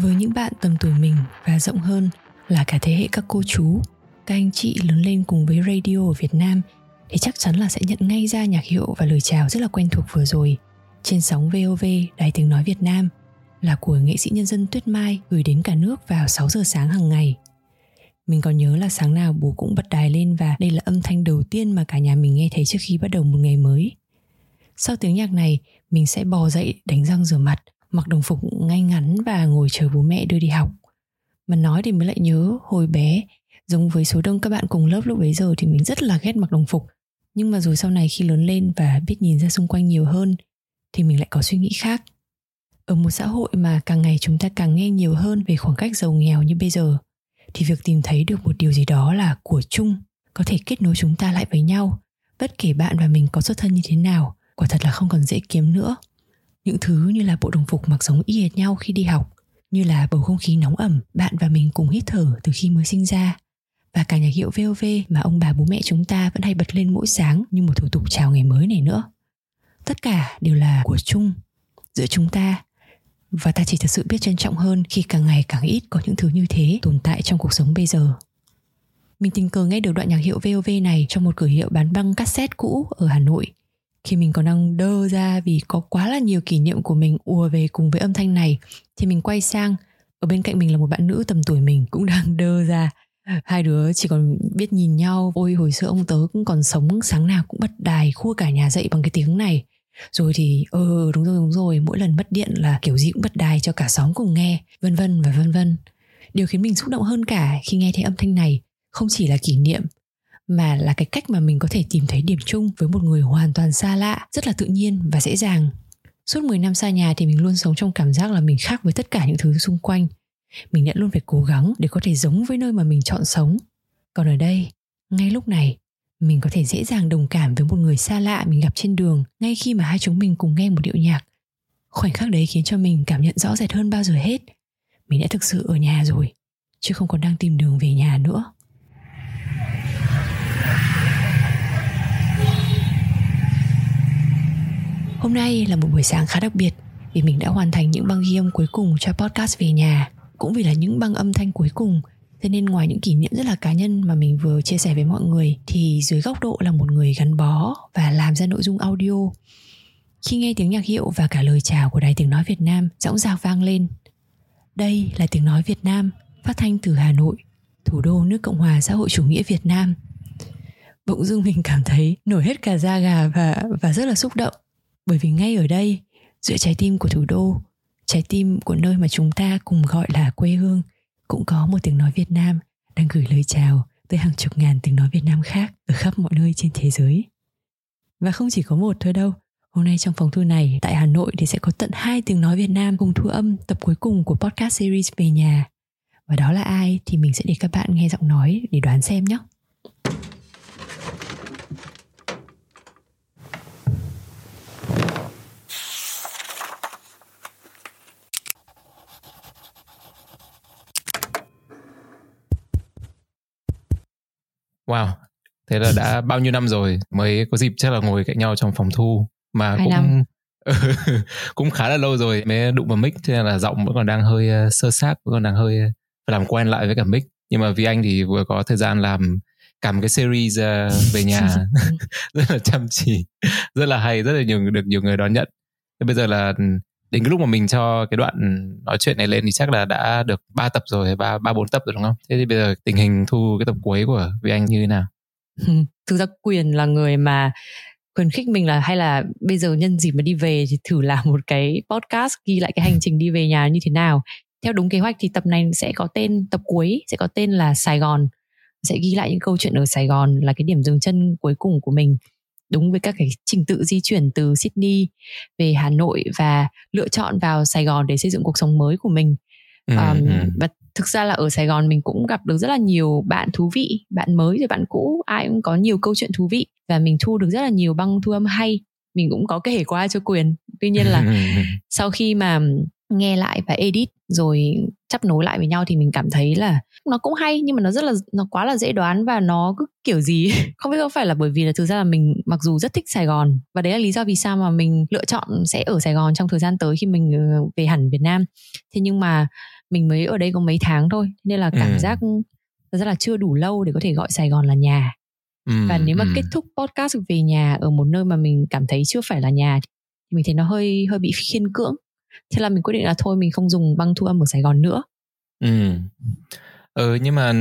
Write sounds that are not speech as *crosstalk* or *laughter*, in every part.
Với những bạn tầm tuổi mình và rộng hơn là cả thế hệ các cô chú, các anh chị lớn lên cùng với radio ở Việt Nam thì chắc chắn là sẽ nhận ngay ra nhạc hiệu và lời chào rất là quen thuộc vừa rồi trên sóng VOV Đài Tiếng Nói Việt Nam là của nghệ sĩ nhân dân Tuyết Mai gửi đến cả nước vào 6 giờ sáng hàng ngày. Mình còn nhớ là sáng nào bố cũng bật đài lên và đây là âm thanh đầu tiên mà cả nhà mình nghe thấy trước khi bắt đầu một ngày mới. Sau tiếng nhạc này, mình sẽ bò dậy đánh răng rửa mặt, mặc đồng phục ngay ngắn và ngồi chờ bố mẹ đưa đi học. Mà nói thì mới lại nhớ hồi bé, giống với số đông các bạn cùng lớp lúc bấy giờ thì mình rất là ghét mặc đồng phục. Nhưng mà rồi sau này khi lớn lên và biết nhìn ra xung quanh nhiều hơn thì mình lại có suy nghĩ khác. Ở một xã hội mà càng ngày chúng ta càng nghe nhiều hơn về khoảng cách giàu nghèo như bây giờ thì việc tìm thấy được một điều gì đó là của chung có thể kết nối chúng ta lại với nhau bất kể bạn và mình có xuất thân như thế nào quả thật là không còn dễ kiếm nữa những thứ như là bộ đồng phục mặc giống y hệt nhau khi đi học, như là bầu không khí nóng ẩm bạn và mình cùng hít thở từ khi mới sinh ra, và cả nhạc hiệu VOV mà ông bà bố mẹ chúng ta vẫn hay bật lên mỗi sáng như một thủ tục chào ngày mới này nữa. Tất cả đều là của chung, giữa chúng ta, và ta chỉ thật sự biết trân trọng hơn khi càng ngày càng ít có những thứ như thế tồn tại trong cuộc sống bây giờ. Mình tình cờ nghe được đoạn nhạc hiệu VOV này trong một cửa hiệu bán băng cassette cũ ở Hà Nội. Khi mình còn đang đơ ra vì có quá là nhiều kỷ niệm của mình ùa về cùng với âm thanh này, thì mình quay sang. Ở bên cạnh mình là một bạn nữ tầm tuổi mình cũng *laughs* đang đơ ra. Hai đứa chỉ còn biết nhìn nhau. Ôi, hồi xưa ông tớ cũng còn sống, sáng nào cũng bật đài, khua cả nhà dậy bằng cái tiếng này. Rồi thì ờ đúng rồi đúng rồi, mỗi lần mất điện là kiểu gì cũng bật đài cho cả xóm cùng nghe, vân vân và vân vân. Điều khiến mình xúc động hơn cả khi nghe thấy âm thanh này không chỉ là kỷ niệm mà là cái cách mà mình có thể tìm thấy điểm chung với một người hoàn toàn xa lạ, rất là tự nhiên và dễ dàng. Suốt 10 năm xa nhà thì mình luôn sống trong cảm giác là mình khác với tất cả những thứ xung quanh. Mình đã luôn phải cố gắng để có thể giống với nơi mà mình chọn sống. Còn ở đây, ngay lúc này, mình có thể dễ dàng đồng cảm với một người xa lạ mình gặp trên đường ngay khi mà hai chúng mình cùng nghe một điệu nhạc. Khoảnh khắc đấy khiến cho mình cảm nhận rõ rệt hơn bao giờ hết. Mình đã thực sự ở nhà rồi, chứ không còn đang tìm đường về nhà nữa. Hôm nay là một buổi sáng khá đặc biệt vì mình đã hoàn thành những băng ghi âm cuối cùng cho podcast về nhà cũng vì là những băng âm thanh cuối cùng Thế nên ngoài những kỷ niệm rất là cá nhân mà mình vừa chia sẻ với mọi người thì dưới góc độ là một người gắn bó và làm ra nội dung audio. Khi nghe tiếng nhạc hiệu và cả lời chào của Đài Tiếng Nói Việt Nam dõng dạc vang lên. Đây là Tiếng Nói Việt Nam phát thanh từ Hà Nội, thủ đô nước Cộng hòa xã hội chủ nghĩa Việt Nam. Bỗng dưng mình cảm thấy nổi hết cả da gà và và rất là xúc động bởi vì ngay ở đây giữa trái tim của thủ đô trái tim của nơi mà chúng ta cùng gọi là quê hương cũng có một tiếng nói Việt Nam đang gửi lời chào tới hàng chục ngàn tiếng nói Việt Nam khác ở khắp mọi nơi trên thế giới. Và không chỉ có một thôi đâu, hôm nay trong phòng thu này tại Hà Nội thì sẽ có tận hai tiếng nói Việt Nam cùng thu âm tập cuối cùng của podcast series về nhà. Và đó là ai thì mình sẽ để các bạn nghe giọng nói để đoán xem nhé. Wow, thế là đã *laughs* bao nhiêu năm rồi mới có dịp chắc là ngồi cạnh nhau trong phòng thu mà Hai cũng năm. *laughs* cũng khá là lâu rồi mới đụng vào mic thế nên là giọng vẫn còn đang hơi ờ, sơ sát vẫn còn đang hơi ờ, phải làm quen lại với cả mic. Nhưng mà vì anh thì vừa có thời gian làm cả một cái series ờ, về nhà. *laughs* Rất là chăm chỉ. Rất là hay rất là nhiều được nhiều người đón nhận. Thế bây giờ là đến cái lúc mà mình cho cái đoạn nói chuyện này lên thì chắc là đã được 3 tập rồi ba ba, bốn tập rồi đúng không? Thế thì bây giờ tình hình thu cái tập cuối của vì anh như thế nào? *laughs* Thực ra Quyền là người mà khuyến khích mình là hay là bây giờ nhân dịp mà đi về thì thử làm một cái podcast, ghi lại cái hành trình đi về nhà như thế nào. Theo đúng kế hoạch thì tập này sẽ có tên, tập cuối sẽ có tên là Sài Gòn. Sẽ ghi lại những câu chuyện ở Sài Gòn là cái điểm dừng chân cuối cùng của mình đúng với các cái trình tự di chuyển từ Sydney về Hà Nội và lựa chọn vào Sài Gòn để xây dựng cuộc sống mới của mình. Um, và thực ra là ở Sài Gòn mình cũng gặp được rất là nhiều bạn thú vị bạn mới rồi bạn cũ ai cũng có nhiều câu chuyện thú vị và mình thu được rất là nhiều băng thu âm hay. Mình cũng có kể qua cho quyền. Tuy nhiên là *laughs* sau khi mà nghe lại và edit rồi chấp nối lại với nhau thì mình cảm thấy là nó cũng hay nhưng mà nó rất là nó quá là dễ đoán và nó cứ kiểu gì *laughs* không biết có phải là bởi vì là thực ra là mình mặc dù rất thích Sài Gòn và đấy là lý do vì sao mà mình lựa chọn sẽ ở Sài Gòn trong thời gian tới khi mình ờ, về hẳn Việt Nam thế nhưng mà mình mới ở đây có mấy tháng thôi nên là cảm Ừ. giác thật ra là chưa đủ lâu để có thể gọi Sài Gòn là nhà Ừ, và nếu mà ừ. kết thúc podcast về nhà ở một nơi mà mình cảm thấy chưa phải là nhà thì mình thấy nó hơi hơi bị khiên cưỡng thế là mình quyết định là thôi mình không dùng băng thu âm ở Sài Gòn nữa Ừ. Ừ nhưng mà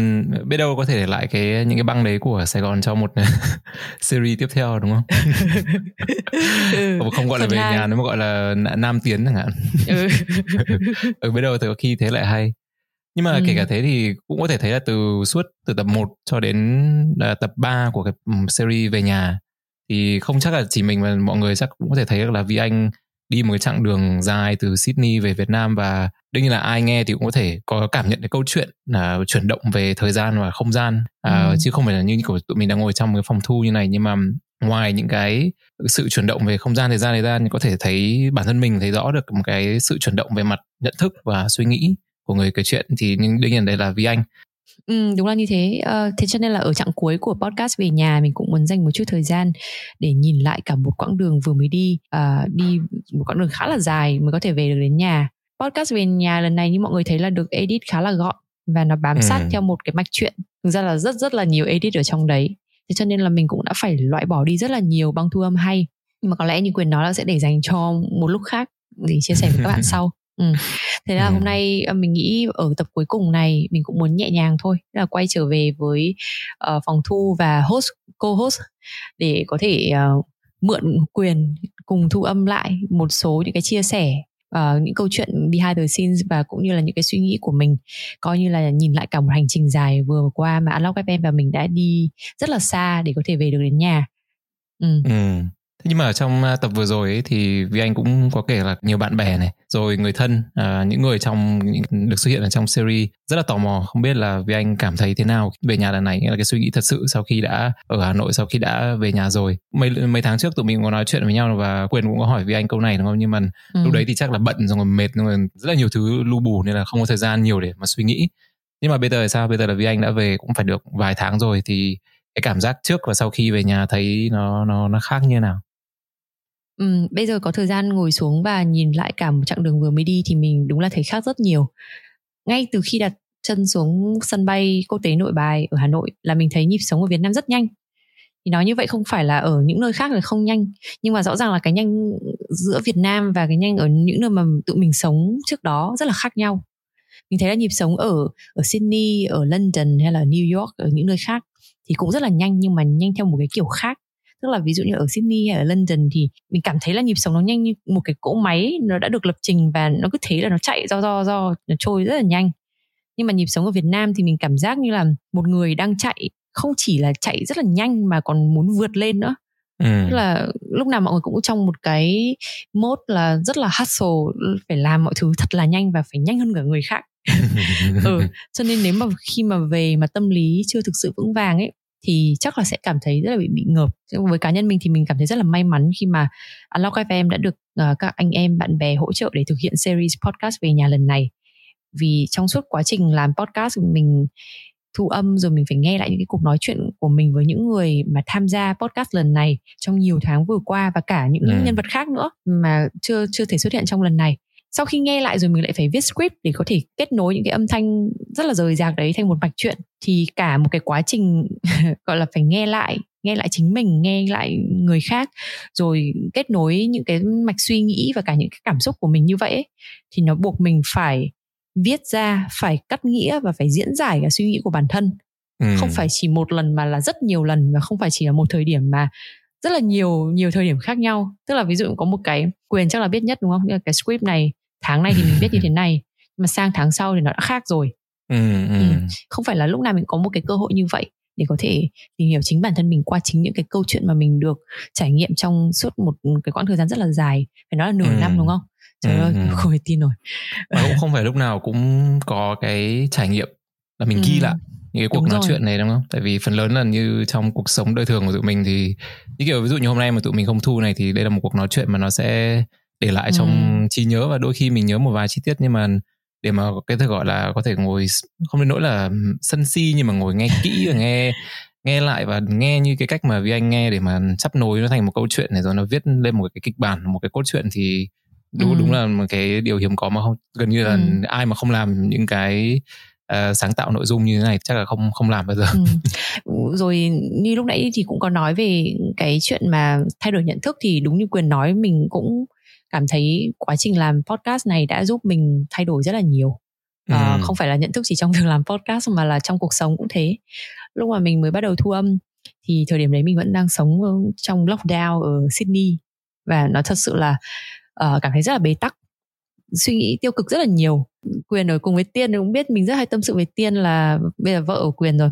biết đâu có thể để lại cái những cái băng đấy của Sài Gòn cho một *laughs* series tiếp theo đúng không? *laughs* ừ. không gọi là Phần về hai. nhà nếu mà gọi là Nam Tiến chẳng hạn. ừ. *laughs* ừ biết đâu thì có khi thế lại hay. Nhưng mà Ừ. kể cả thế thì cũng có thể thấy là từ suốt từ tập 1 cho đến à, tập 3 của cái ừm, series về nhà thì không chắc là chỉ mình mà mọi người chắc cũng có thể thấy được là Vi Anh đi một cái chặng đường dài từ Sydney về Việt Nam và đương nhiên là ai nghe thì cũng có thể có cảm nhận cái câu chuyện là chuyển động về thời gian và không gian. À, Ừ. chứ không phải là như của tụi mình đang ngồi trong cái phòng thu như này nhưng mà ngoài những cái sự chuyển động về không gian thời gian thời gian thì có thể thấy bản thân mình thấy rõ được một cái sự chuyển động về mặt nhận thức và suy nghĩ của người kể chuyện. Thì nhưng đương nhiên đây là Vi Anh Ừ, đúng là như thế. Ờ, thế cho nên là ở chặng cuối của podcast về nhà mình cũng muốn dành một chút thời gian để nhìn lại cả một quãng đường vừa mới đi, à, đi một quãng đường khá là dài mới có thể về được đến nhà. Podcast về nhà lần này như mọi người thấy là được edit khá là gọn và nó bám Ừ. sát theo một cái mạch chuyện. Thực ra là rất rất là nhiều edit ở trong đấy. Thế cho nên là mình cũng đã phải loại bỏ đi rất là nhiều băng thu âm hay. Nhưng mà có lẽ như quyền nói là sẽ để dành cho một lúc khác để chia sẻ với các bạn *laughs* sau. Ừ. Thế là Ừ. hôm nay ờ, mình nghĩ ở tập cuối cùng này mình cũng muốn nhẹ nhàng thôi, là quay trở về với ờ, phòng thu và host co-host để có thể ờ, mượn quyền cùng thu âm lại một số những cái chia sẻ ờ, những câu chuyện behind the scenes và cũng như là những cái suy nghĩ của mình coi như là nhìn lại cả một hành trình dài vừa qua mà Unlock FM và mình đã đi rất là xa để có thể về được đến nhà. Ừ. Ừ. Nhưng mà trong à, tập vừa rồi ấy, thì Vi Anh cũng có kể là nhiều bạn bè này, rồi người thân, à, những người trong những- được xuất hiện ở trong series rất là tò mò không biết là Vi Anh cảm thấy thế nào về nhà lần này, nghĩa là cái suy nghĩ thật sự sau khi đã ở Hà Nội sau khi đã về nhà rồi. Mấy mấy tháng trước tụi mình có nói chuyện với nhau và Quyền cũng có hỏi Vi Anh câu này đúng không? Nhưng mà Ừ. lúc đấy thì chắc là bận rồi mệt rồi rất là nhiều thứ lu bù nên là không có thời gian nhiều để mà suy nghĩ. Nhưng mà bây giờ sao? Bây giờ là Vi Anh đã về cũng phải được vài tháng rồi thì cái cảm giác trước và sau khi về nhà thấy nó nó nó khác như nào? Ừ, bây giờ có thời gian ngồi xuống và nhìn lại cả một chặng đường vừa mới đi thì mình đúng là thấy khác rất nhiều. Ngay từ khi đặt chân xuống sân bay quốc tế Nội Bài ở Hà Nội là mình thấy nhịp sống ở Việt Nam rất nhanh. Thì nói như vậy không phải là ở những nơi khác là không nhanh, nhưng mà rõ ràng là cái nhanh giữa Việt Nam và cái nhanh ở những nơi mà tụi mình sống trước đó rất là khác nhau. Mình thấy là nhịp sống ở ở Sydney, ở London hay là New York ở những nơi khác thì cũng rất là nhanh nhưng mà nhanh theo một cái kiểu khác tức là ví dụ như ở Sydney hay ở London thì mình cảm thấy là nhịp sống nó nhanh như một cái cỗ máy nó đã được lập trình và nó cứ thế là nó chạy do do do nó trôi rất là nhanh. Nhưng mà nhịp sống ở Việt Nam thì mình cảm giác như là một người đang chạy không chỉ là chạy rất là nhanh mà còn muốn vượt lên nữa. Ừ. tức là lúc nào mọi người cũng trong một cái mode là rất là hustle phải làm mọi thứ thật là nhanh và phải nhanh hơn cả người khác. *laughs* Ừ cho nên nếu mà khi mà về mà tâm lý chưa thực sự vững vàng ấy thì chắc là sẽ cảm thấy rất là bị bị ngợp. Với cá nhân mình thì mình cảm thấy rất là may mắn khi mà Unlock FM đã được uh, các anh em bạn bè hỗ trợ để thực hiện series podcast về nhà lần này. Vì trong suốt quá trình làm podcast mình thu âm rồi mình phải nghe lại những cái cuộc nói chuyện của mình với những người mà tham gia podcast lần này trong nhiều tháng vừa qua và cả những Ừ. nhân vật khác nữa mà chưa chưa thể xuất hiện trong lần này sau khi nghe lại rồi mình lại phải viết script để có thể kết nối những cái âm thanh rất là rời rạc đấy thành một mạch chuyện thì cả một cái quá trình *laughs* gọi là phải nghe lại nghe lại chính mình nghe lại người khác rồi kết nối những cái mạch suy nghĩ và cả những cái cảm xúc của mình như vậy ấy, thì nó buộc mình phải viết ra phải cắt nghĩa và phải diễn giải cả suy nghĩ của bản thân. Ừ. không phải chỉ một lần mà là rất nhiều lần và không phải chỉ là một thời điểm mà rất là nhiều nhiều thời điểm khác nhau. Tức là ví dụ có một cái quyền chắc là biết nhất đúng không? Cái script này tháng này thì mình viết như thế này mà sang tháng sau thì nó đã khác rồi Ừ, ừ. Ừ. không phải là lúc nào mình có một cái cơ hội như vậy để có thể tìm hiểu chính bản thân mình qua chính những cái câu chuyện mà mình được trải nghiệm trong suốt một cái quãng thời gian rất là dài phải nói là nửa Ừ. năm đúng không trời Ừ, ơi ừ. *laughs* không thể tin nổi và cũng không phải lúc nào cũng có cái trải nghiệm là mình ghi Ừ. lại những cái cuộc Đúng nói rồi. chuyện này đúng không? Tại vì phần lớn là như trong cuộc sống đời thường của tụi mình thì như kiểu ví dụ như hôm nay mà tụi mình không thu này thì đây là một cuộc nói chuyện mà nó sẽ để lại trong Ừ. trí nhớ và đôi khi mình nhớ một vài chi tiết nhưng mà để mà cái thứ gọi là có thể ngồi không đến nỗi là sân si nhưng mà ngồi nghe kỹ và nghe nghe lại và nghe như cái cách mà vi anh nghe để mà sắp nối nó thành một câu chuyện này rồi nó viết lên một cái kịch bản một cái cốt truyện thì đúng Ừ. đúng là một cái điều hiếm có mà không gần như là Ừ. ai mà không làm những cái ờ, sáng tạo nội dung như thế này chắc là không không làm bao giờ *laughs* Ừ. rồi như lúc nãy thì cũng có nói về cái chuyện mà thay đổi nhận thức thì đúng như quyền nói mình cũng cảm thấy quá trình làm podcast này đã giúp mình thay đổi rất là nhiều. Ờ, Ừ. không phải là nhận thức chỉ trong *laughs* việc làm podcast mà là trong cuộc sống cũng thế. Lúc mà mình mới bắt đầu thu âm thì thời điểm đấy mình vẫn đang sống ở- trong lockdown ở Sydney. Và nó thật sự là ờ, cảm thấy rất là bế tắc suy nghĩ tiêu cực rất là nhiều. Quyền ở cùng với tiên cũng biết mình rất hay tâm sự với tiên là bây giờ vợ của quyền rồi.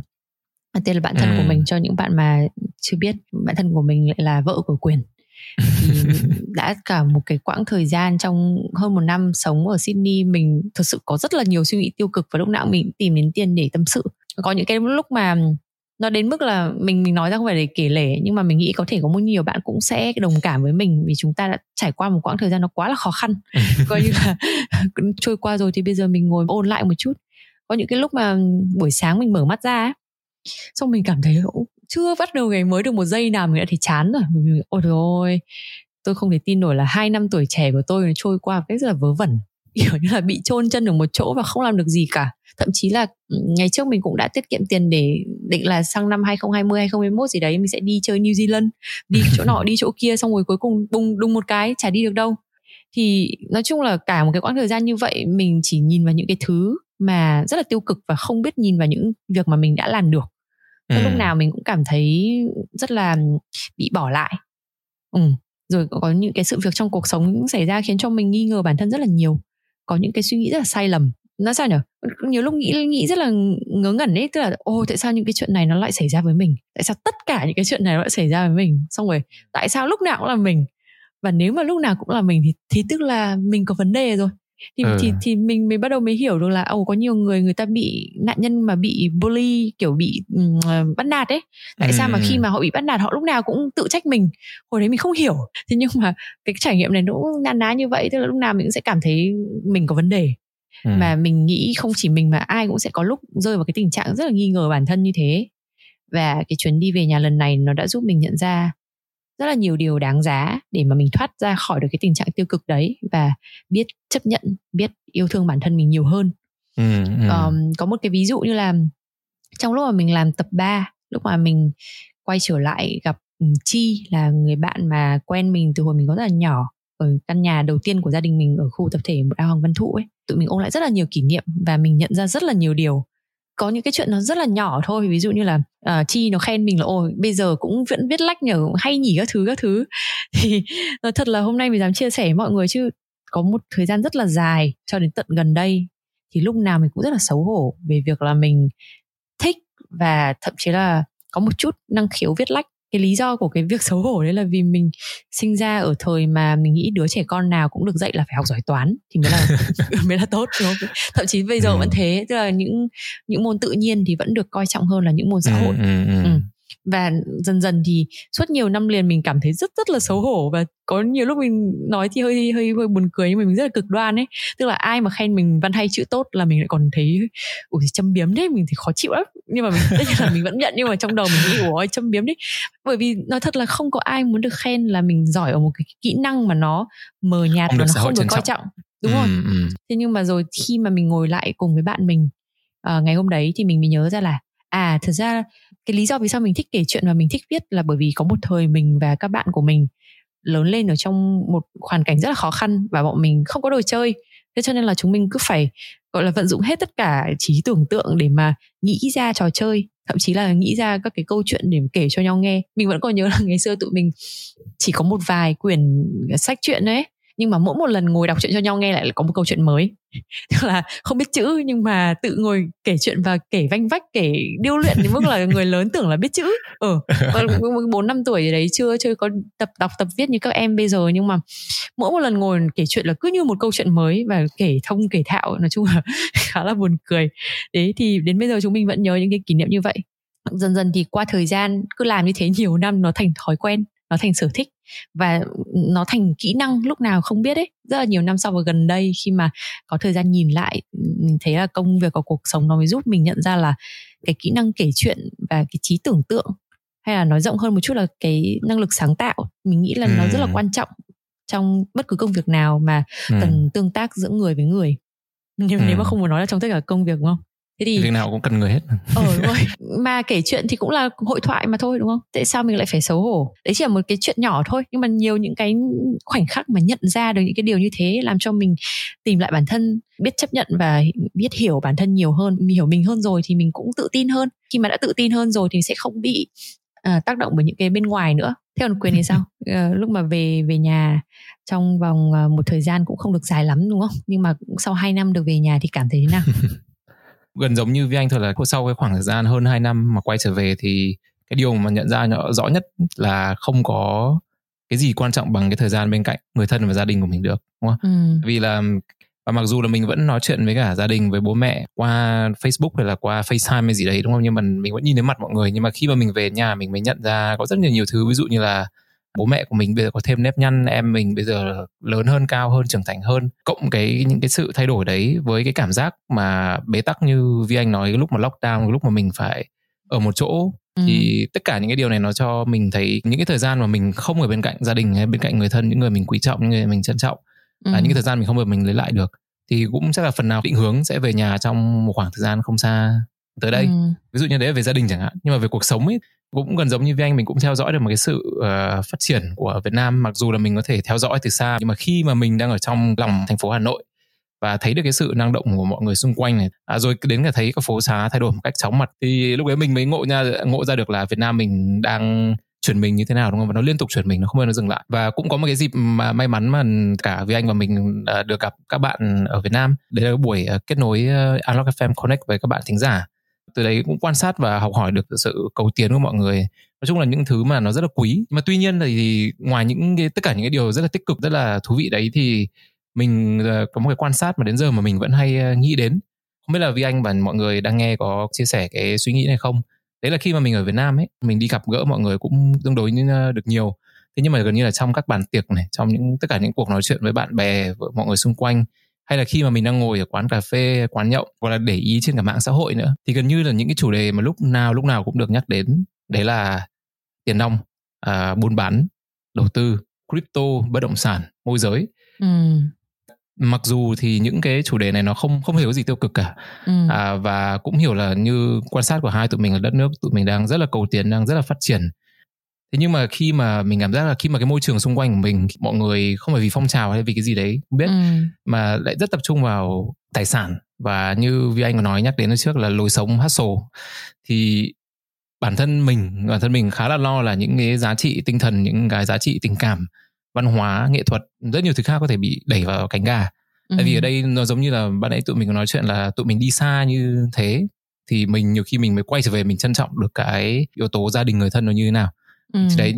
Tiên là bạn thân Ừ. của mình cho những bạn mà chưa biết bạn thân của mình lại là vợ của quyền thì *laughs* đã cả một cái quãng thời gian trong hơn một năm sống ở Sydney mình thật sự có rất là nhiều suy nghĩ tiêu cực và lúc nào mình tìm đến tiền để tâm sự. Có những cái lúc mà nó đến mức là mình mình nói ra không phải để kể lể nhưng mà mình nghĩ có thể có một nhiều bạn cũng sẽ đồng cảm với mình vì chúng ta đã trải qua một quãng thời gian nó quá là khó khăn. *laughs* Coi như là *laughs* trôi qua rồi thì bây giờ mình ngồi ôn lại một chút. Có những cái lúc mà buổi sáng mình mở mắt ra ấy, xong mình cảm thấy "Ồ, chưa bắt đầu ngày mới được một giây nào, mình đã thấy chán rồi. Mình, ôi trời ơi, tôi không thể tin nổi là hai năm tuổi trẻ của tôi nó trôi qua một cách rất là vớ vẩn. *laughs* Kiểu như là bị chôn chân ở một chỗ và không làm được gì cả. Thậm chí là ừ, ngày trước mình cũng đã tiết kiệm tiền để định là sang năm 2020 2021 gì đấy, mình sẽ đi chơi New Zealand, đi chỗ nọ, đi chỗ kia, xong rồi cuối cùng bùng đùng một cái, chả đi được đâu. Thì nói chung là cả một cái quãng thời gian như vậy, mình chỉ nhìn vào những cái thứ mà rất là tiêu cực và không biết nhìn vào những việc mà mình đã làm được. Ừ. lúc nào mình cũng cảm thấy rất là bị bỏ lại. Ừ. rồi có những cái sự việc trong cuộc sống xảy ra khiến cho mình nghi ngờ bản thân rất là nhiều. Có những cái suy nghĩ rất là sai lầm. Nó sao nhở? Nhiều lúc nghĩ nghĩ rất là ngớ ngẩn ấy tức là ô tại sao những cái chuyện này nó lại xảy ra với mình? Tại sao tất cả những cái chuyện này nó lại xảy ra với mình? Xong rồi tại sao lúc nào cũng là mình? Và nếu mà lúc nào cũng là mình thì thì tức là mình có vấn đề rồi thì Ừ. thì thì mình mới bắt đầu mới hiểu được là ồ có nhiều người người ta bị nạn nhân mà bị bully kiểu bị um, bắt nạt ấy tại sao mà Ừ. khi mà họ bị bắt nạt họ lúc nào cũng tự trách mình hồi đấy mình không hiểu thế nhưng mà cái trải nghiệm này nó cũng na ná như vậy tức là lúc nào mình cũng sẽ cảm thấy mình có vấn đề Ừ. mà mình nghĩ không chỉ mình mà ai cũng sẽ có lúc rơi vào cái tình trạng rất là nghi ngờ bản thân như thế và cái chuyến đi về nhà lần này nó đã giúp mình nhận ra rất là nhiều điều đáng giá để mà mình thoát ra khỏi được cái tình trạng tiêu cực đấy và biết chấp nhận biết yêu thương bản thân mình nhiều hơn Ừ, ừ. um, có một cái ví dụ như là trong lúc mà mình làm tập 3 lúc mà mình quay trở lại gặp ừ, Chi là người bạn mà quen mình từ hồi mình có rất là nhỏ ở căn nhà đầu tiên của gia đình mình ở khu tập thể một ao Hoàng Văn Thụ ấy tụi mình ôn lại rất là nhiều kỷ niệm và mình nhận ra rất là nhiều điều có những cái chuyện nó rất là nhỏ thôi. Ví dụ như là uh, chi nó khen mình là ôi bây giờ cũng vẫn viết lách nhở hay nhỉ các thứ các thứ. *laughs* Thì ờ, thật là hôm nay mình dám chia sẻ với mọi người chứ có một thời gian rất là dài cho đến tận gần đây thì lúc nào mình cũng rất là xấu hổ về việc là mình thích và thậm chí là có một chút năng khiếu viết lách cái lý do của cái việc xấu hổ đấy là vì mình sinh ra ở thời mà mình nghĩ đứa trẻ con nào cũng được dạy là phải học giỏi toán thì mới là *laughs* mới là tốt đúng không? thậm chí bây giờ Ừ. vẫn thế tức là những những môn tự nhiên thì vẫn được coi trọng hơn là những môn xã hội Ừ, ừ, ừ. Ừ. và dần dần thì suốt nhiều năm liền mình cảm thấy rất rất là xấu hổ và có nhiều lúc mình nói thì hơi hơi hơi buồn cười nhưng mà mình rất là cực đoan ấy. Tức là ai mà khen mình văn hay chữ tốt là mình lại còn thấy ủa châm biếm đấy mình thì khó chịu lắm. Nhưng mà mình tất nhiên là mình vẫn nhận nhưng mà trong đầu mình nghĩ ủa châm biếm đấy. Bởi vì nói thật là không có ai muốn được khen là mình giỏi ở một cái kỹ năng mà nó mờ nhạt Không và nó không được coi trọng. trọng. Đúng Ừ, ừ. thế nhưng mà rồi khi mà mình ngồi lại cùng với bạn mình ờ, ngày hôm đấy thì mình mới nhớ ra là à thật ra cái lý do vì sao mình thích kể chuyện và mình thích viết là bởi vì có một thời mình và các bạn của mình lớn lên ở trong một hoàn cảnh rất là khó khăn và bọn mình không có đồ chơi. Thế cho nên là chúng mình cứ phải, gọi là, vận dụng hết tất cả trí tưởng tượng để mà nghĩ ra trò chơi, thậm chí là nghĩ ra các cái câu chuyện để kể cho nhau nghe. Mình vẫn còn nhớ là ngày xưa tụi mình chỉ có một vài quyển sách truyện đấy nhưng mà mỗi một lần ngồi đọc chuyện cho nhau nghe lại có một câu chuyện mới. *laughs* Tức là không biết chữ nhưng mà tự ngồi kể chuyện và kể vanh vách kể điêu luyện đến mức là *laughs* người lớn tưởng là biết chữ. Ừ bốn năm tuổi đấy chưa chưa có tập đọc tập viết như các em bây giờ nhưng mà mỗi một lần ngồi kể chuyện là cứ như một câu chuyện mới và kể thông kể thạo. Nói chung là *laughs* khá là buồn cười. Đấy thì đến bây giờ chúng mình vẫn nhớ những cái kỷ niệm như vậy. Dần dần thì qua thời gian cứ làm như thế nhiều năm nó thành thói quen nó thành sở thích và nó thành kỹ năng lúc nào không biết ấy rất là nhiều năm sau và gần đây khi mà có thời gian nhìn lại mình thấy là công việc của cuộc sống nó mới giúp mình nhận ra là cái kỹ năng kể chuyện và cái trí tưởng tượng hay là nói rộng hơn một chút là cái năng lực sáng tạo mình nghĩ là ừ. nó rất là quan trọng trong bất cứ công việc nào mà ừ. cần tương tác giữa người với người nhưng ừ. nếu mà không muốn nói là trong tất cả công việc đúng không thế thì việc nào cũng cần người hết. Ờ đúng rồi. Mà kể chuyện thì cũng là hội thoại mà thôi đúng không? Tại sao mình lại phải xấu hổ? Đấy chỉ là một cái chuyện nhỏ thôi nhưng mà nhiều những cái khoảnh khắc mà nhận ra được những cái điều như thế làm cho mình tìm lại bản thân biết chấp nhận và biết hiểu bản thân nhiều hơn mình hiểu mình hơn rồi thì mình cũng tự tin hơn. Khi mà đã tự tin hơn rồi thì sẽ không bị uh, tác động bởi những cái bên ngoài nữa. Theo quyền thì sao? Uh, *laughs* lúc mà về về nhà trong vòng uh, một thời gian cũng không được dài lắm đúng không? Nhưng mà sau 2 năm được về nhà thì cảm thấy thế nào *laughs* gần giống như với anh thôi là sau cái khoảng thời gian hơn 2 năm mà quay trở về thì cái điều mà nhận ra rõ nhất là không có cái gì quan trọng bằng cái thời gian bên cạnh người thân và gia đình của mình được đúng không? Ừ. Vì là và mặc dù là mình vẫn nói chuyện với cả gia đình với bố mẹ qua Facebook hay là qua FaceTime hay gì đấy đúng không nhưng mà mình vẫn nhìn thấy mặt mọi người nhưng mà khi mà mình về nhà mình mới nhận ra có rất nhiều nhiều thứ ví dụ như là bố mẹ của mình bây giờ có thêm nếp nhăn em mình bây giờ lớn hơn cao hơn trưởng thành hơn cộng cái những cái sự thay đổi đấy với cái cảm giác mà bế tắc như vi anh nói lúc mà lockdown lúc mà mình phải ở một chỗ ừ. thì tất cả những cái điều này nó cho mình thấy những cái thời gian mà mình không ở bên cạnh gia đình hay bên cạnh người thân những người mình quý trọng những người mình trân trọng ừ. là những cái thời gian mình không bao mình lấy lại được thì cũng chắc là phần nào định hướng sẽ về nhà trong một khoảng thời gian không xa tới đây ừ. ví dụ như đấy về gia đình chẳng hạn nhưng mà về cuộc sống ấy cũng gần giống như với anh mình cũng theo dõi được một cái sự uh, phát triển của Việt Nam. Mặc dù là mình có thể theo dõi từ xa nhưng mà khi mà mình đang ở trong lòng thành phố Hà Nội và thấy được cái sự năng động của mọi người xung quanh này à, rồi đến cả thấy các phố xá thay đổi một cách chóng mặt thì lúc đấy mình mới ngộ nha ngộ ra được là Việt Nam mình đang chuyển mình như thế nào đúng không? Và nó liên tục chuyển mình nó không bao giờ dừng lại. Và cũng có một cái dịp mà may mắn mà cả vì anh và mình à, được gặp các bạn ở Việt Nam. Đấy là buổi à, kết nối ờ, Unlock FM Connect với các bạn thính giả từ đấy cũng quan sát và học hỏi được sự cầu tiến của mọi người. Nói chung là những thứ mà nó rất là quý. Mà tuy nhiên thì ngoài những cái, tất cả những cái điều rất là tích cực, rất là thú vị đấy thì mình ờ, có một cái quan sát mà đến giờ mà mình vẫn hay ờ, nghĩ đến. Không biết là vì anh và mọi người đang nghe có chia sẻ cái suy nghĩ này không? Đấy là khi mà mình ở Việt Nam ấy, mình đi gặp gỡ mọi người cũng tương đối ờ, được nhiều. Thế nhưng mà gần như là trong các bàn tiệc này, trong những, tất cả những cuộc nói chuyện với bạn bè với mọi người xung quanh hay là khi mà mình đang ngồi ở quán cà phê quán nhậu hoặc là để ý trên cả mạng xã hội nữa thì gần như là những cái chủ đề mà lúc nào lúc nào cũng được nhắc đến đấy là tiền nong à, buôn bán đầu tư crypto bất động sản môi giới ừ. mặc dù thì những cái chủ đề này nó không không hiểu gì tiêu cực cả ừ. à, và cũng hiểu là như quan sát của hai tụi mình là đất nước tụi mình đang rất là cầu tiến đang rất là phát triển thế nhưng mà khi mà mình cảm giác là khi mà cái môi trường xung quanh của mình mọi người không phải vì phong trào hay vì cái gì đấy không biết ừ. mà lại rất tập trung vào tài sản và như vi anh có nói nhắc đến trước là lối sống hustle thì bản thân mình bản thân mình khá là lo là những cái giá trị tinh thần những cái giá trị tình cảm văn hóa nghệ thuật rất nhiều thứ khác có thể bị đẩy vào cánh gà ừ. tại vì ở đây nó giống như là ban nãy tụi mình có nói chuyện là tụi mình đi xa như thế thì mình nhiều khi mình mới quay trở về mình trân trọng được cái yếu tố gia đình người thân nó như thế nào Ừ. thì đấy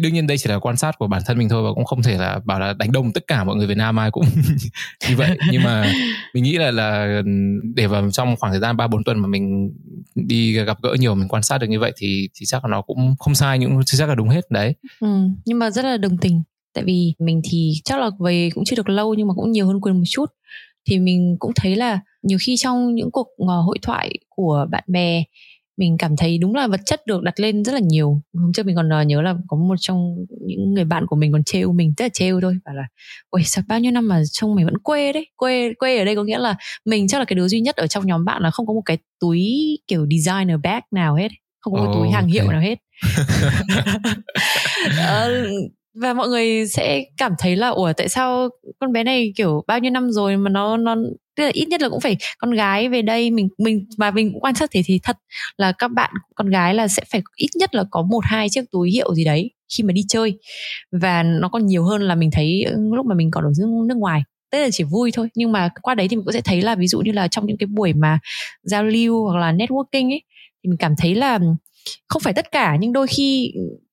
đương nhiên đây chỉ là quan sát của bản thân mình thôi và cũng không thể là bảo là đánh đồng tất cả mọi người Việt Nam ai cũng *laughs* như vậy. Nhưng mà mình nghĩ là là để vào trong khoảng thời gian ba bốn tuần mà mình đi gặp gỡ nhiều mình quan sát được như vậy thì thì chắc là nó cũng không sai nhưng chắc là đúng hết đấy. Ừ, nhưng mà rất là đồng tình. Tại vì mình thì chắc là về cũng chưa được lâu nhưng mà cũng nhiều hơn quyền một chút. Thì mình cũng thấy là nhiều khi trong những cuộc ờ, hội thoại của bạn bè mình cảm thấy đúng là vật chất được đặt lên rất là nhiều. Hôm trước mình còn uh, nhớ là có một trong những người bạn của mình còn trêu mình rất là trêu thôi. Và là ôi sao bao nhiêu năm mà trông mày vẫn quê đấy? Quê quê ở đây có nghĩa là mình chắc là cái đứa duy nhất ở trong nhóm bạn là không có một cái túi kiểu designer bag nào hết không có oh, một túi hàng okay. hiệu nào hết. Uh, *laughs* và mọi người sẽ cảm thấy là ủa tại sao con bé này kiểu bao nhiêu năm rồi mà nó nó tức là ít nhất là cũng phải con gái về đây mình mình và mình cũng quan sát thế thì thật là các bạn con gái là sẽ phải ít nhất là có một hai chiếc túi hiệu gì đấy khi mà đi chơi. Và nó còn nhiều hơn là mình thấy lúc mà mình còn ở nước ngoài. Tức là chỉ vui thôi nhưng mà qua đấy thì mình cũng sẽ thấy là ví dụ như là trong những cái buổi mà giao lưu hoặc là networking ấy thì mình cảm thấy là không phải tất cả nhưng đôi khi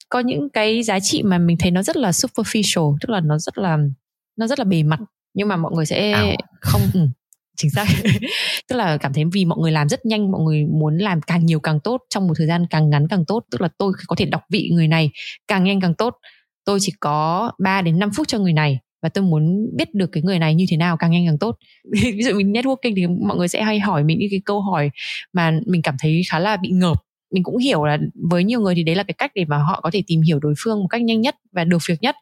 có những cái giá trị mà mình thấy nó rất là superficial tức là nó rất là nó rất là bề mặt. Nhưng mà mọi người sẽ Ảo. không ừ, chính xác. *laughs* Tức là cảm thấy vì mọi người làm rất nhanh, mọi người muốn làm càng nhiều càng tốt, trong một thời gian càng ngắn càng tốt. Tức là tôi có thể đọc vị người này càng nhanh càng tốt. Tôi chỉ có 3 đến 5 phút cho người này và tôi muốn biết được cái người này như thế nào càng nhanh càng tốt. *laughs* Ví dụ mình networking thì mọi người sẽ hay hỏi mình những cái câu hỏi mà mình cảm thấy khá là bị ngợp. Mình cũng hiểu là với nhiều người thì đấy là cái cách để mà họ có thể tìm hiểu đối phương một cách nhanh nhất và được việc nhất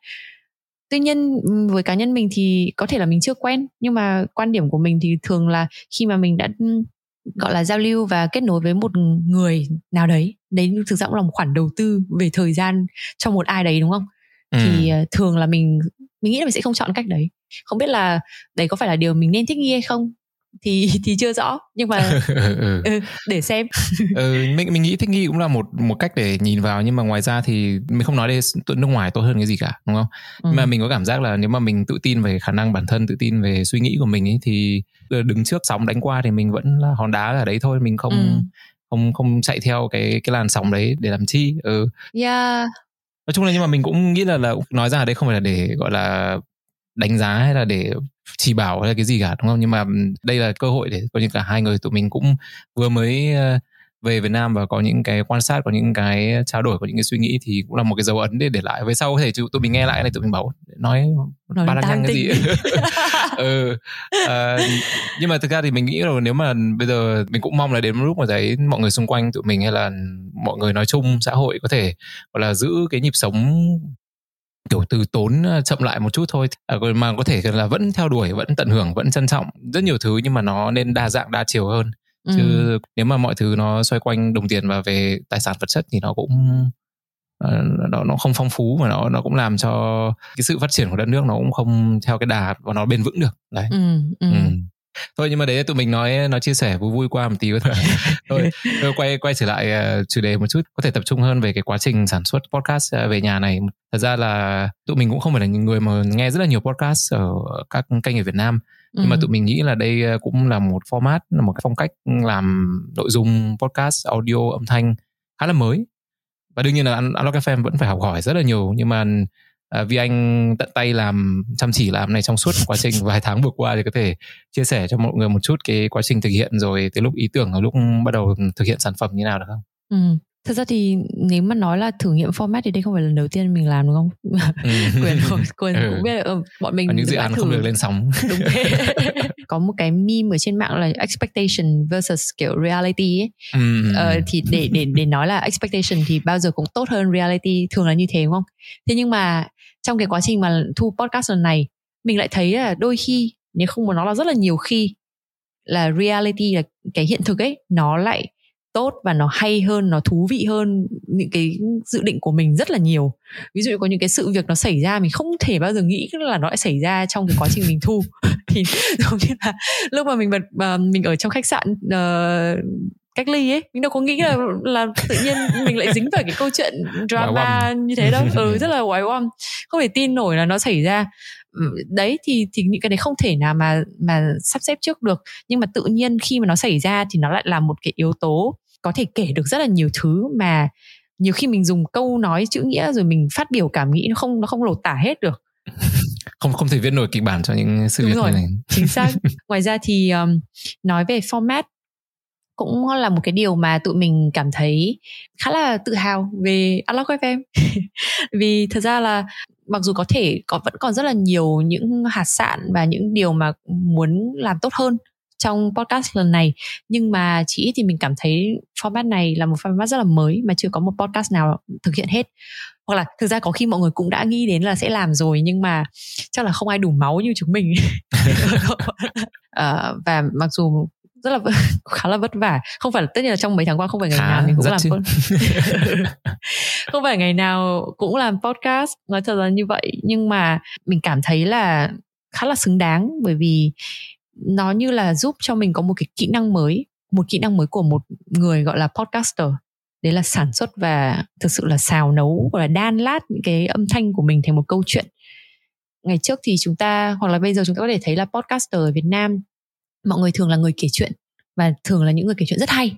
tuy nhiên với cá nhân mình thì có thể là mình chưa quen nhưng mà quan điểm của mình thì thường là khi mà mình đã gọi là giao lưu và kết nối với một người nào đấy đấy thực ra cũng là một khoản đầu tư về thời gian cho một ai đấy đúng không? Ừ. thì ờ, thường là mình mình nghĩ là mình sẽ không chọn cách đấy. Không biết là đấy có phải là điều mình nên thích nghi hay không thì thì chưa rõ nhưng mà *laughs* ừ. ừ, để xem *laughs* ừ, mình mình nghĩ thích nghi cũng là một một cách để nhìn vào nhưng mà ngoài ra thì mình không nói đây nước ngoài tốt hơn cái gì cả đúng không ừ. nhưng mà mình có cảm giác là nếu mà mình tự tin về khả năng bản thân tự tin về suy nghĩ của mình ấy thì đứng trước sóng đánh qua thì mình vẫn là hòn đá ở đấy thôi mình không ừ. không không chạy theo cái cái làn sóng đấy để làm chi ừ yeah nói chung là nhưng mà mình cũng nghĩ là là nói ra ở đây không phải là để gọi là đánh giá hay là để chỉ bảo hay là cái gì cả đúng không? Nhưng mà đây là cơ hội để có những cả hai người tụi mình cũng vừa mới ờ, về Việt Nam và có những cái quan sát có những cái trao đổi có những cái suy nghĩ thì cũng là một cái dấu ấn để để lại. Về sau có thể tụi mình nghe lại này tụi mình bảo nói ba đang cái gì? *laughs* ừ à, nhưng mà thực ra thì mình nghĩ là nếu mà bây giờ mình cũng mong là đến lúc mà thấy mọi người xung quanh tụi mình hay là mọi người nói chung xã hội có thể gọi là giữ cái nhịp sống kiểu từ tốn ờ, chậm lại một chút thôi. À, mà có thể là vẫn theo đuổi vẫn tận hưởng vẫn trân trọng rất nhiều thứ nhưng mà nó nên đa dạng đa chiều hơn. Ừ. chứ nếu mà mọi thứ nó xoay quanh đồng tiền và về tài sản vật chất thì nó cũng ờ, nó nó không phong phú mà nó nó cũng làm cho cái sự phát triển của đất nước nó cũng không theo cái đà và nó bền vững được. Đấy. Ừ, ừ. Ừ thôi nhưng mà đấy tụi mình nói nói chia sẻ vui vui qua một tí thôi *laughs* thôi, thôi quay quay trở lại uh, chủ đề một chút. Có thể tập trung hơn về cái quá trình sản xuất podcast uh, về nhà này. Thật ra là tụi mình cũng không phải là những người mà nghe rất là nhiều podcast ở các kênh ở Việt Nam. Nhưng ừ. mà tụi mình nghĩ là đây ờ, cũng là một format là một cái phong cách làm nội dung podcast audio âm thanh khá là mới. Và đương nhiên là Unlock FM vẫn phải học hỏi rất là nhiều. Nhưng mà à, vì anh tận tay làm chăm chỉ làm này trong suốt quá trình vài tháng vừa qua thì có thể chia sẻ cho mọi người một chút cái quá trình thực hiện rồi từ lúc ý tưởng ở lúc bắt đầu thực hiện sản phẩm như nào được không? Ừ. Thật ra thì nếu mà nói là thử nghiệm format thì đây không phải lần đầu tiên mình làm đúng không? Ừ. *laughs* quyền quyền ừ. cũng biết là ừ, bọn mình Có những dự án thử. không được lên sóng. *laughs* Đúng thế. *laughs* Có một cái meme ở trên mạng là expectation versus kiểu reality ấy. Ừ. Ờ, thì để để để nói là expectation thì bao giờ cũng tốt hơn reality thường là như thế đúng không? Thế nhưng mà trong cái quá trình mà thu podcast lần này mình lại thấy là đôi khi nếu không muốn nó là rất là nhiều khi là reality là cái hiện thực ấy nó lại tốt và nó hay hơn nó thú vị hơn những cái dự định của mình rất là nhiều. Ví dụ có những cái sự việc nó xảy ra mình không thể bao giờ nghĩ là nó lại xảy ra trong cái quá trình mình thu. *laughs* Thì giống như là lúc mà mình bật mình ở trong khách sạn uh, cách ly ấy. Mình đâu có nghĩ là là tự nhiên mình lại dính vào cái câu chuyện drama như thế đâu. *laughs* Ừ rất là quái oăm. Không thể tin nổi là nó xảy ra. Ừ, đấy thì thì những cái đấy không thể nào mà mà sắp xếp trước được. Nhưng mà tự nhiên khi mà nó xảy ra thì nó lại là một cái yếu tố có thể kể được rất là nhiều thứ mà nhiều khi mình dùng câu nói chữ nghĩa rồi mình phát biểu cảm nghĩ nó không nó không lột tả hết được. *laughs* Không không thể viết nổi kịch bản cho những sự Đúng việc rồi, này. Chính xác. *laughs* Ngoài ra thì um, nói về format cũng là một cái điều mà tụi mình cảm thấy khá là tự hào về Unlock FM *laughs* vì thật ra là mặc dù có thể có vẫn còn rất là nhiều những hạt sạn và những điều mà muốn làm tốt hơn trong podcast lần này nhưng mà chỉ thì mình cảm thấy format này là một format rất là mới mà chưa có một podcast nào thực hiện hết. Hoặc là thực ra có khi mọi người cũng đã nghĩ đến là sẽ làm rồi nhưng mà chắc là không ai đủ máu như chúng mình. Uh, *laughs* *laughs* và mặc dù rất là *laughs* khá là vất vả. Không phải tất nhiên là trong mấy tháng qua không phải ngày Khá, nào mình cũng làm *laughs* *laughs* không phải ngày nào cũng làm podcast nói thật là như vậy. Nhưng mà mình cảm thấy là khá là xứng đáng bởi vì nó như là giúp cho mình có một cái kỹ năng mới một kỹ năng mới của một người gọi là podcaster. Đấy là sản xuất và thực sự là xào nấu hoặc là đan lát những cái âm thanh của mình thành một câu chuyện. Ngày trước thì chúng ta hoặc là bây giờ chúng ta có thể thấy là podcaster ở Việt Nam mọi người thường là người kể chuyện và thường là những người kể chuyện rất hay.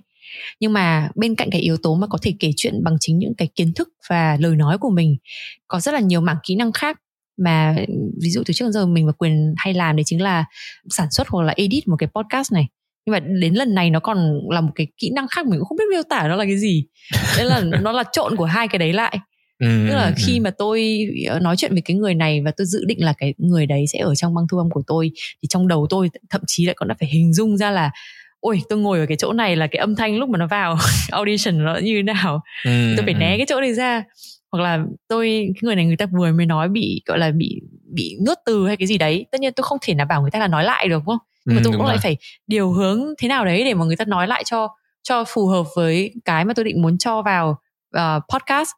Nhưng mà bên cạnh cái yếu tố mà có thể kể chuyện bằng chính những cái kiến thức và lời nói của mình, có rất là nhiều mảng kỹ năng khác mà, ví dụ từ trước đến giờ mình và quyền hay làm đấy chính là sản xuất hoặc là edit một cái podcast này. Nhưng mà đến lần này nó còn là một cái kỹ năng khác mình cũng không biết miêu tả nó là cái gì. Nên là nó là trộn của hai cái đấy lại. Ừ, tức là ừ, khi ừ. mà tôi ờ, nói chuyện với cái người này và tôi dự định là cái người đấy sẽ ở trong băng thu âm của tôi thì trong đầu tôi thậm chí lại còn đã phải hình dung ra là ôi tôi ngồi ở cái chỗ này là cái âm thanh lúc mà nó vào *laughs* audition nó như thế nào Ừ, tôi phải ừ. né cái chỗ này ra hoặc là tôi cái người này người ta vừa mới nói bị gọi là bị bị nuốt từ hay cái gì đấy tất nhiên tôi không thể nào bảo người ta là nói lại được không nhưng mà Ừ, tôi cũng lại rồi. phải điều hướng thế nào đấy để mà người ta nói lại cho cho phù hợp với cái mà tôi định muốn cho vào uh, podcast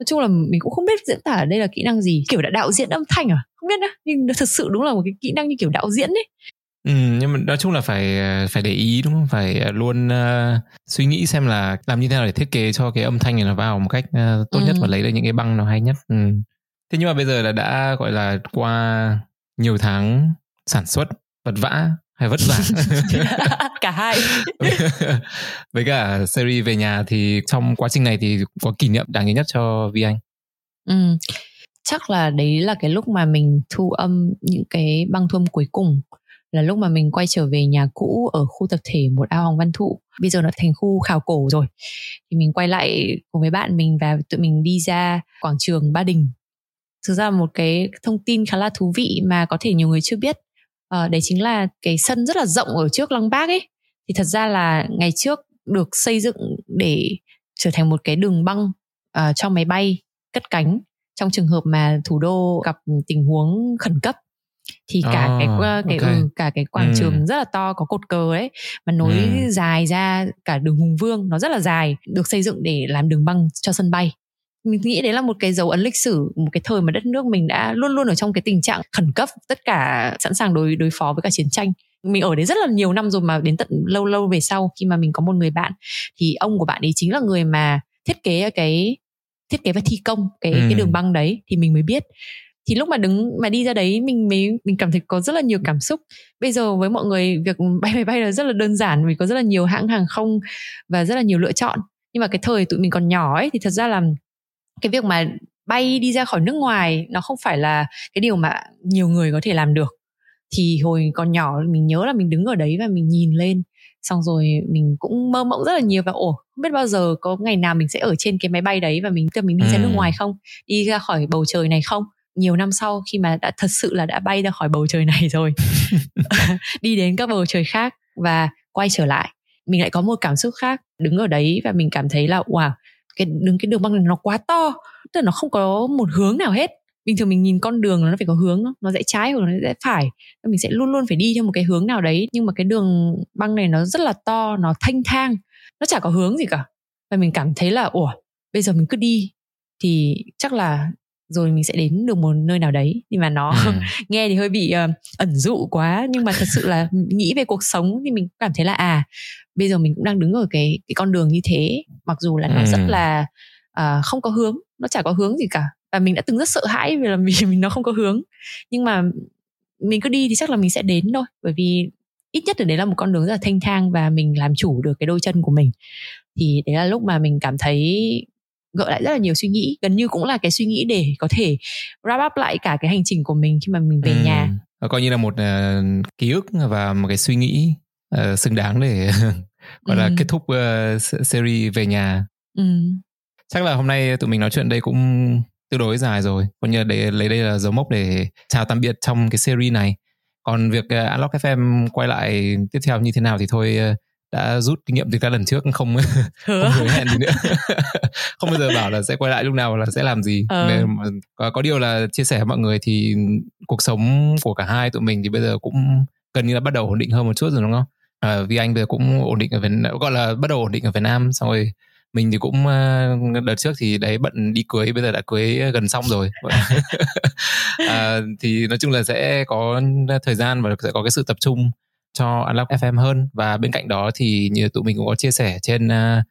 nói chung là mình cũng không biết diễn tả đây là kỹ năng gì kiểu đã đạo diễn âm thanh à không biết nữa nhưng thật sự đúng là một cái kỹ năng như kiểu đạo diễn ấy Ừ, nhưng mà nói chung là phải phải để ý đúng không? Phải luôn ờ, suy nghĩ xem là làm như thế nào để thiết kế cho cái âm thanh này nó vào một cách ờ, tốt nhất Ừ. và lấy được những cái băng nó hay nhất. Ừ. Thế nhưng mà bây giờ là đã gọi là qua nhiều tháng sản xuất vật vã hay vất vả. *laughs* Cả hai. *laughs* Với cả series về nhà thì trong quá trình này thì có kỷ niệm đáng nhớ nhất cho Vi Anh. Ừ. Chắc là đấy là cái lúc mà mình thu âm những cái băng thu âm cuối cùng. Là lúc mà mình quay trở về nhà cũ ở khu tập thể một ao Hoàng Văn Thụ. Bây giờ nó thành khu khảo cổ rồi. Thì mình quay lại cùng với bạn mình và tụi mình đi ra quảng trường Ba Đình. Thực ra một cái thông tin khá là thú vị mà có thể nhiều người chưa biết Ờ, đấy chính là cái sân rất là rộng ở trước Lăng Bác ấy thì thật ra là ngày trước được xây dựng để trở thành một cái đường băng ờ, cho máy bay cất cánh trong trường hợp mà thủ đô gặp tình huống khẩn cấp thì cả À, cái cái ok. ừ, cả cái quảng Ừ. trường rất là to có cột cờ ấy mà nối Ừ. dài ra cả đường Hùng Vương nó rất là dài được xây dựng để làm đường băng cho sân bay mình nghĩ đấy là một cái dấu ấn lịch sử một cái thời mà đất nước mình đã luôn luôn ở trong cái tình trạng khẩn cấp tất cả sẵn sàng đối đối phó với cả chiến tranh. Mình ở đấy rất là nhiều năm rồi mà đến tận lâu lâu về sau khi mà mình có một người bạn thì ông của bạn ấy chính là người mà thiết kế cái thiết kế và thi công cái Ừ. cái đường băng đấy thì mình mới biết. Thì lúc mà đứng mà đi ra đấy mình mới mình cảm thấy có rất là nhiều cảm xúc. Bây giờ với mọi người việc bay máy bay là rất là đơn giản vì có rất là nhiều hãng hàng không và rất là nhiều lựa chọn. Nhưng mà cái thời tụi mình còn nhỏ ấy thì thật ra là cái việc mà bay đi ra khỏi nước ngoài nó không phải là cái điều mà nhiều người có thể làm được. Thì hồi còn nhỏ mình nhớ là mình đứng ở đấy và mình nhìn lên xong rồi mình cũng mơ mộng rất là nhiều và ồ không biết bao giờ có ngày nào mình sẽ ở trên cái máy bay đấy và mình mình đi ra Ừ. nước ngoài không? Đi ra khỏi bầu trời này không? Nhiều năm sau khi mà đã thật sự là đã bay ra khỏi bầu trời này rồi. *laughs* *laughs* Đi đến các bầu trời khác và quay trở lại. Mình lại có một cảm xúc khác đứng ở đấy và mình cảm thấy là wow cái đường cái đường băng này nó quá to, tức là nó không có một hướng nào hết. Bình thường mình nhìn con đường nó phải có hướng, nó rẽ trái hoặc nó rẽ phải. Mình sẽ luôn luôn phải đi theo một cái hướng nào đấy. Nhưng mà cái đường băng này nó rất là to, nó thanh thang, nó chả có hướng gì cả. Và mình cảm thấy là, ủa, bây giờ mình cứ đi. Thì chắc là rồi mình sẽ đến được một nơi nào đấy. Nhưng mà nó Ừ. *laughs* nghe thì hơi bị uh, ẩn dụ quá. Nhưng mà thật sự là nghĩ về cuộc sống thì mình cảm thấy là à bây giờ mình cũng đang đứng ở cái cái con đường như thế. Mặc dù là nó Ừ. rất là uh, không có hướng nó chả có hướng gì cả. Và mình đã từng rất sợ hãi vì là *laughs* vì mình nó không có hướng. Nhưng mà mình cứ đi thì chắc là mình sẽ đến thôi. Bởi vì ít nhất là đấy là một con đường rất là thanh thang và mình làm chủ được cái đôi chân của mình. Thì đấy là lúc mà mình cảm thấy gợi lại rất là nhiều suy nghĩ gần như cũng là cái suy nghĩ để có thể wrap up lại cả cái hành trình của mình khi mà mình về Ừ. nhà coi như là một ờ, ký ức và một cái suy nghĩ ờ, xứng đáng để *laughs* gọi là Ừ. kết thúc se- series về nhà ừ. chắc là hôm nay tụi mình nói chuyện đây cũng tương đối dài rồi coi như là để lấy đây là dấu mốc để chào tạm biệt trong cái series này còn việc uh, Unlock FM quay lại tiếp theo như thế nào thì thôi ờ, đã rút kinh nghiệm từ các lần trước không hứa? *laughs* không hẹn gì nữa. *laughs* Không bao giờ bảo là sẽ quay lại lúc nào là sẽ làm gì. Ờ. Nên có, có điều là chia sẻ với mọi người thì cuộc sống của cả hai tụi mình thì bây giờ cũng gần như là bắt đầu ổn định hơn một chút rồi đúng không? À, vì anh bây giờ cũng ổn định ở Việt Nam gọi là bắt đầu ổn định ở Việt Nam xong rồi mình thì cũng ờ, đợt trước thì đấy bận đi cưới bây giờ đã cưới gần xong rồi. À, *laughs* thì nói chung là sẽ có thời gian và sẽ có cái sự tập trung cho Unlock FM hơn. Và bên cạnh đó thì như tụi mình cũng có chia sẻ trên uh,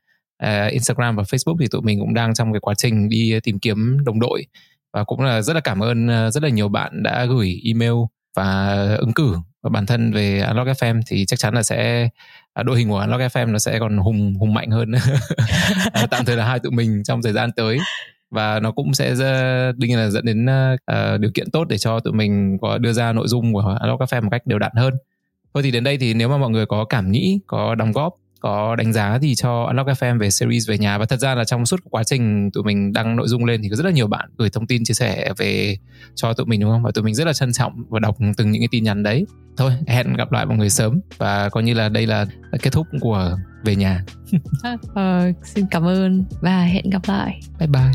uh, Instagram và Facebook thì tụi mình cũng đang trong cái quá trình đi tìm kiếm đồng đội. Và cũng là rất là cảm ơn uh, rất là nhiều bạn đã gửi email và ứng cử và bản thân về Unlock FM thì chắc chắn là sẽ à, đội hình của Unlock FM nó sẽ còn hùng hùng mạnh hơn. *laughs* Tạm thời là hai tụi mình trong thời gian tới. Và nó cũng sẽ đương nhiên là dẫn đến uh, điều kiện tốt để cho tụi mình có đưa ra nội dung của Unlock FM một cách đều đặn hơn thôi thì đến đây thì nếu mà mọi người có cảm nghĩ có đóng góp có đánh giá thì cho Unlock FM về series về nhà. Và thật ra là trong suốt quá trình tụi mình đăng nội dung lên thì có rất là nhiều bạn gửi thông tin chia sẻ về cho tụi mình đúng không? Và tụi mình rất là trân trọng và đọc từng những cái tin nhắn đấy. Thôi hẹn gặp lại mọi người sớm. Và coi như là đây là kết thúc của về nhà. *laughs* Ờ, xin cảm ơn và hẹn gặp lại. Bye bye